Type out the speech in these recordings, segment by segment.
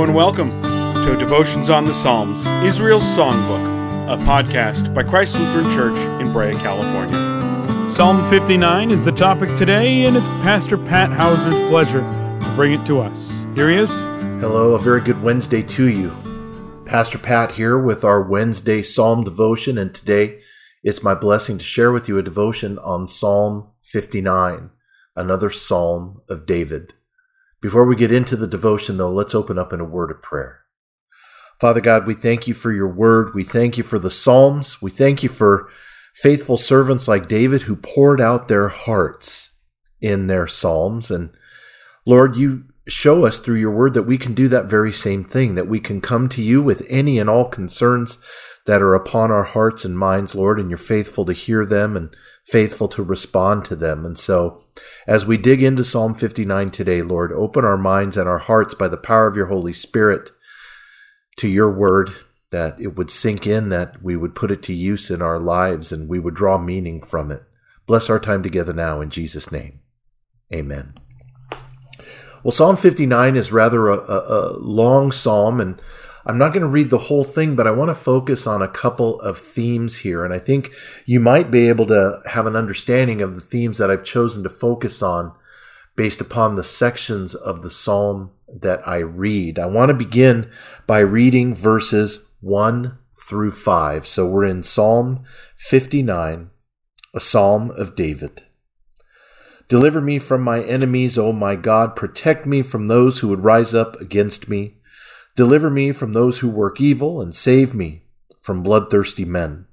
And welcome to Devotions on the Psalms, Israel's Songbook, a podcast by Christ Lutheran Church in Brea, California. Psalm 59 is the topic today, and it's Pastor Pat Hauser's pleasure to bring it to us. Here he is. Hello, a very good Wednesday to you. Pastor Pat here with our Wednesday Psalm devotion, and today it's my blessing to share with you a devotion on Psalm 59, another Psalm of David. Before we get into the devotion, though, let's open up in a word of prayer. Father God, we thank you for your word. We thank you for the Psalms. We thank you for faithful servants like David who poured out their hearts in their Psalms. And Lord, you show us through your word that we can do that very same thing, that we can come to you with any and all concerns that are upon our hearts and minds, Lord, and you're faithful to hear them and faithful to respond to them. And so, as we dig into Psalm 59 today, Lord, open our minds and our hearts by the power of your Holy Spirit to your word, that it would sink in, that we would put it to use in our lives, and we would draw meaning from it. Bless our time together now in Jesus' name. Amen. Well, Psalm 59 is rather a, a, a long psalm, and I'm not going to read the whole thing, but I want to focus on a couple of themes here. And I think you might be able to have an understanding of the themes that I've chosen to focus on based upon the sections of the psalm that I read. I want to begin by reading verses 1 through 5. So we're in Psalm 59, a psalm of David. Deliver me from my enemies, O my God. Protect me from those who would rise up against me. Deliver me from those who work evil, and save me from bloodthirsty men.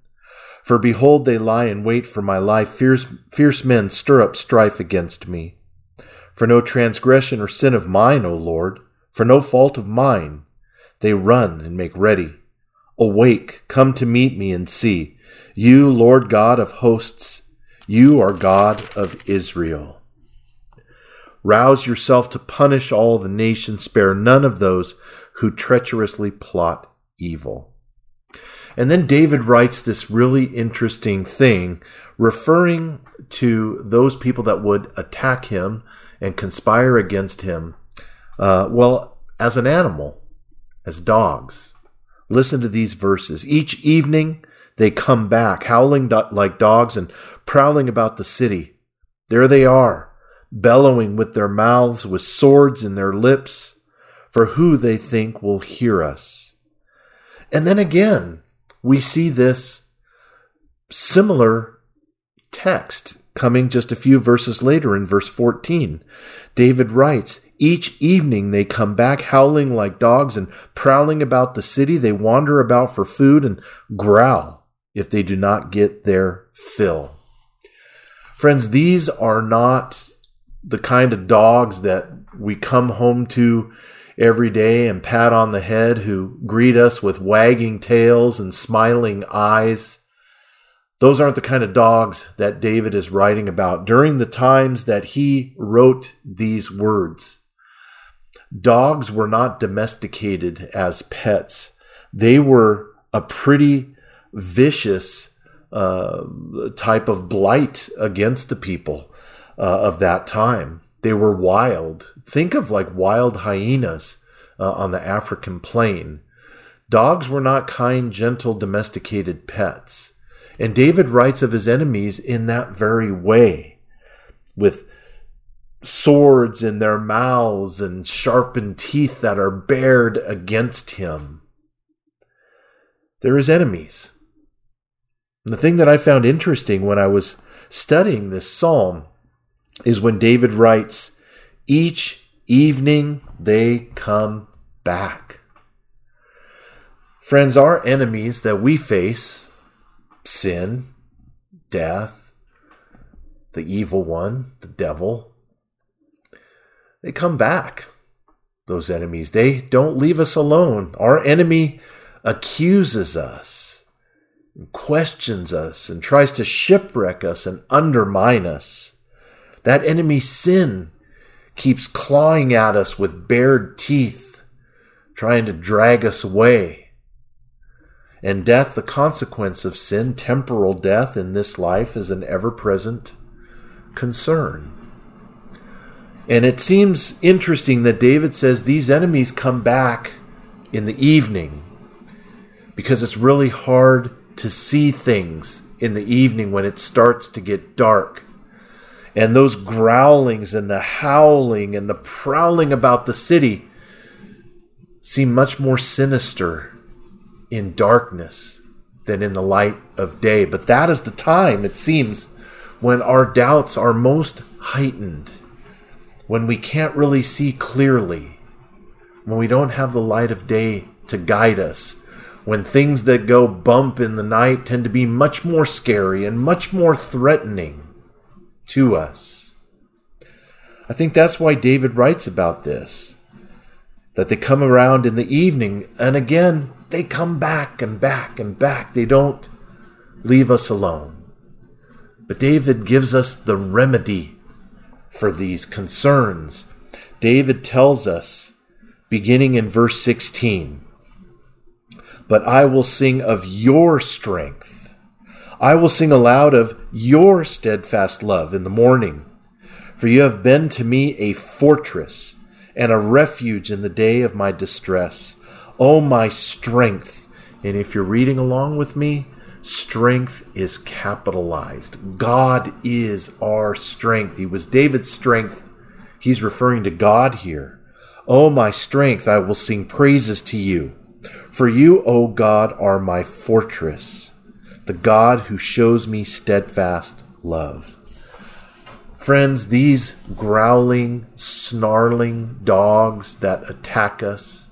For behold, they lie in wait for my life. Fierce, fierce men stir up strife against me. For no transgression or sin of mine, O Lord, for no fault of mine, they run and make ready. Awake, come to meet me and see. You, Lord God of hosts, you are God of Israel. Rouse yourself to punish all the nations, spare none of those who treacherously plot evil. And then David writes this really interesting thing, referring to those people that would attack him and conspire against him, uh, well, as an animal, as dogs. Listen to these verses. Each evening they come back, howling do- like dogs and prowling about the city. There they are, bellowing with their mouths, with swords in their lips for who they think will hear us. And then again, we see this similar text coming just a few verses later in verse 14. David writes, Each evening they come back howling like dogs and prowling about the city. They wander about for food and growl if they do not get their fill. Friends, these are not the kind of dogs that we come home to every day and pat on the head, who greet us with wagging tails and smiling eyes. Those aren't the kind of dogs that David is writing about during the times that he wrote these words. Dogs were not domesticated as pets. They were a pretty vicious uh, type of blight against the people uh, of that time. They were wild. Think of like wild hyenas uh, on the African plain. Dogs were not kind, gentle, domesticated pets. And David writes of his enemies in that very way, with swords in their mouths and sharpened teeth that are bared against him. They're his enemies. And the thing that I found interesting when I was studying this psalm is when David writes, Each evening they come back. Friends, our enemies that we face sin, death, the evil one, the devil they come back. Those enemies, they don't leave us alone. Our enemy accuses us, questions us, and tries to shipwreck us and undermine us. That enemy sin keeps clawing at us with bared teeth, trying to drag us away. And death, the consequence of sin, temporal death in this life, is an ever present concern. And it seems interesting that David says these enemies come back in the evening because it's really hard to see things in the evening when it starts to get dark. And those growlings and the howling and the prowling about the city seem much more sinister in darkness than in the light of day. But that is the time, it seems, when our doubts are most heightened, when we can't really see clearly, when we don't have the light of day to guide us, when things that go bump in the night tend to be much more scary and much more threatening to us. I think that's why David writes about this that they come around in the evening, and again, they come back and back and back. They don't leave us alone. But David gives us the remedy for these concerns. David tells us, beginning in verse 16, But I will sing of your strength. I will sing aloud of your steadfast love in the morning. For you have been to me a fortress and a refuge in the day of my distress. O oh, my strength. And if you're reading along with me, strength is capitalized. God is our strength. He was David's strength. He's referring to God here. O oh, my strength, I will sing praises to you. For you, O God, are my fortress, the God who shows me steadfast love. Friends, these growling, snarling dogs that attack us,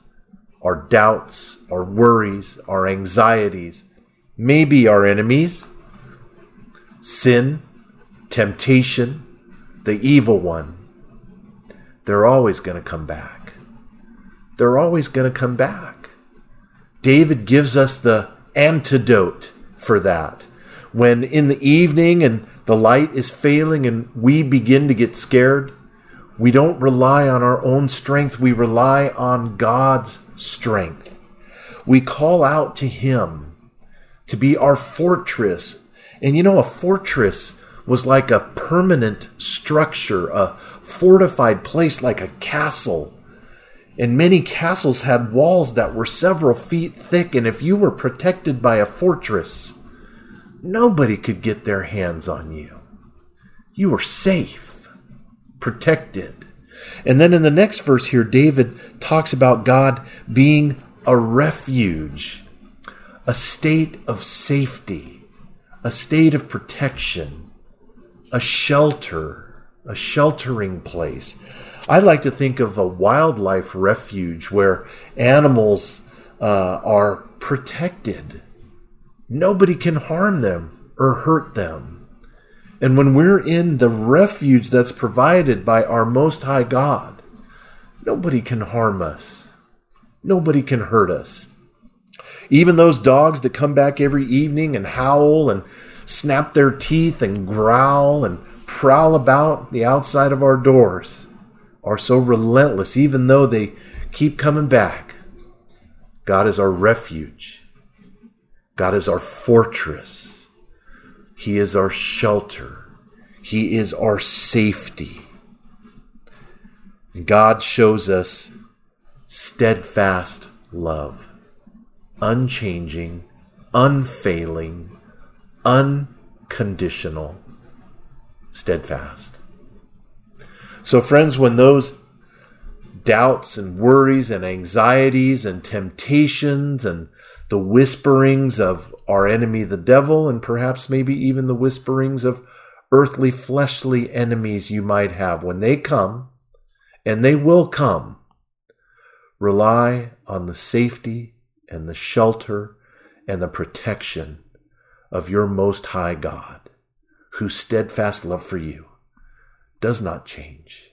our doubts, our worries, our anxieties, may be our enemies. Sin, temptation, the evil one, they're always going to come back. They're always going to come back. David gives us the antidote for that. When in the evening and the light is failing and we begin to get scared, we don't rely on our own strength, we rely on God's strength. We call out to Him to be our fortress. And you know, a fortress was like a permanent structure, a fortified place like a castle. And many castles had walls that were several feet thick, and if you were protected by a fortress, Nobody could get their hands on you. You were safe, protected. And then in the next verse here, David talks about God being a refuge, a state of safety, a state of protection, a shelter, a sheltering place. I like to think of a wildlife refuge where animals uh, are protected Nobody can harm them or hurt them. And when we're in the refuge that's provided by our Most High God, nobody can harm us. Nobody can hurt us. Even those dogs that come back every evening and howl and snap their teeth and growl and prowl about the outside of our doors are so relentless, even though they keep coming back. God is our refuge. God is our fortress. He is our shelter. He is our safety. God shows us steadfast love, unchanging, unfailing, unconditional, steadfast. So, friends, when those doubts and worries and anxieties and temptations and the whisperings of our enemy, the devil, and perhaps maybe even the whisperings of earthly, fleshly enemies you might have. When they come, and they will come, rely on the safety and the shelter and the protection of your Most High God, whose steadfast love for you does not change.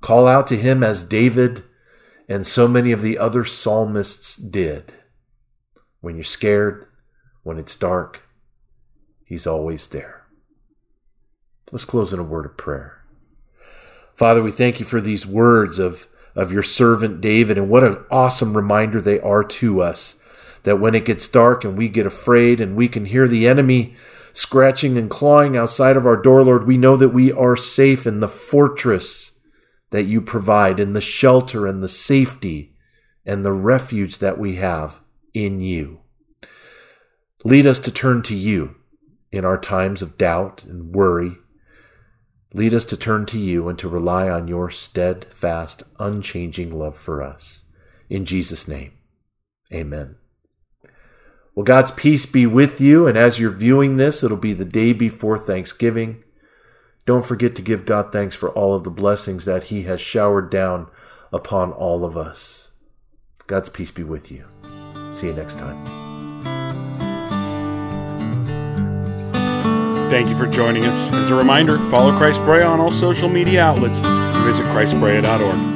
Call out to him as David and so many of the other psalmists did when you're scared, when it's dark, He's always there. Let's close in a word of prayer. Father, we thank you for these words of, of your servant David, and what an awesome reminder they are to us that when it gets dark and we get afraid and we can hear the enemy scratching and clawing outside of our door, Lord, we know that we are safe in the fortress that you provide, in the shelter and the safety and the refuge that we have in you. Lead us to turn to you in our times of doubt and worry. Lead us to turn to you and to rely on your steadfast, unchanging love for us. In Jesus' name, amen. Well, God's peace be with you, and as you're viewing this, it'll be the day before Thanksgiving. Don't forget to give God thanks for all of the blessings that He has showered down upon all of us. God's peace be with you. See you next time. Thank you for joining us. As a reminder, follow Christ Brea on all social media outlets and visit christbrea.org.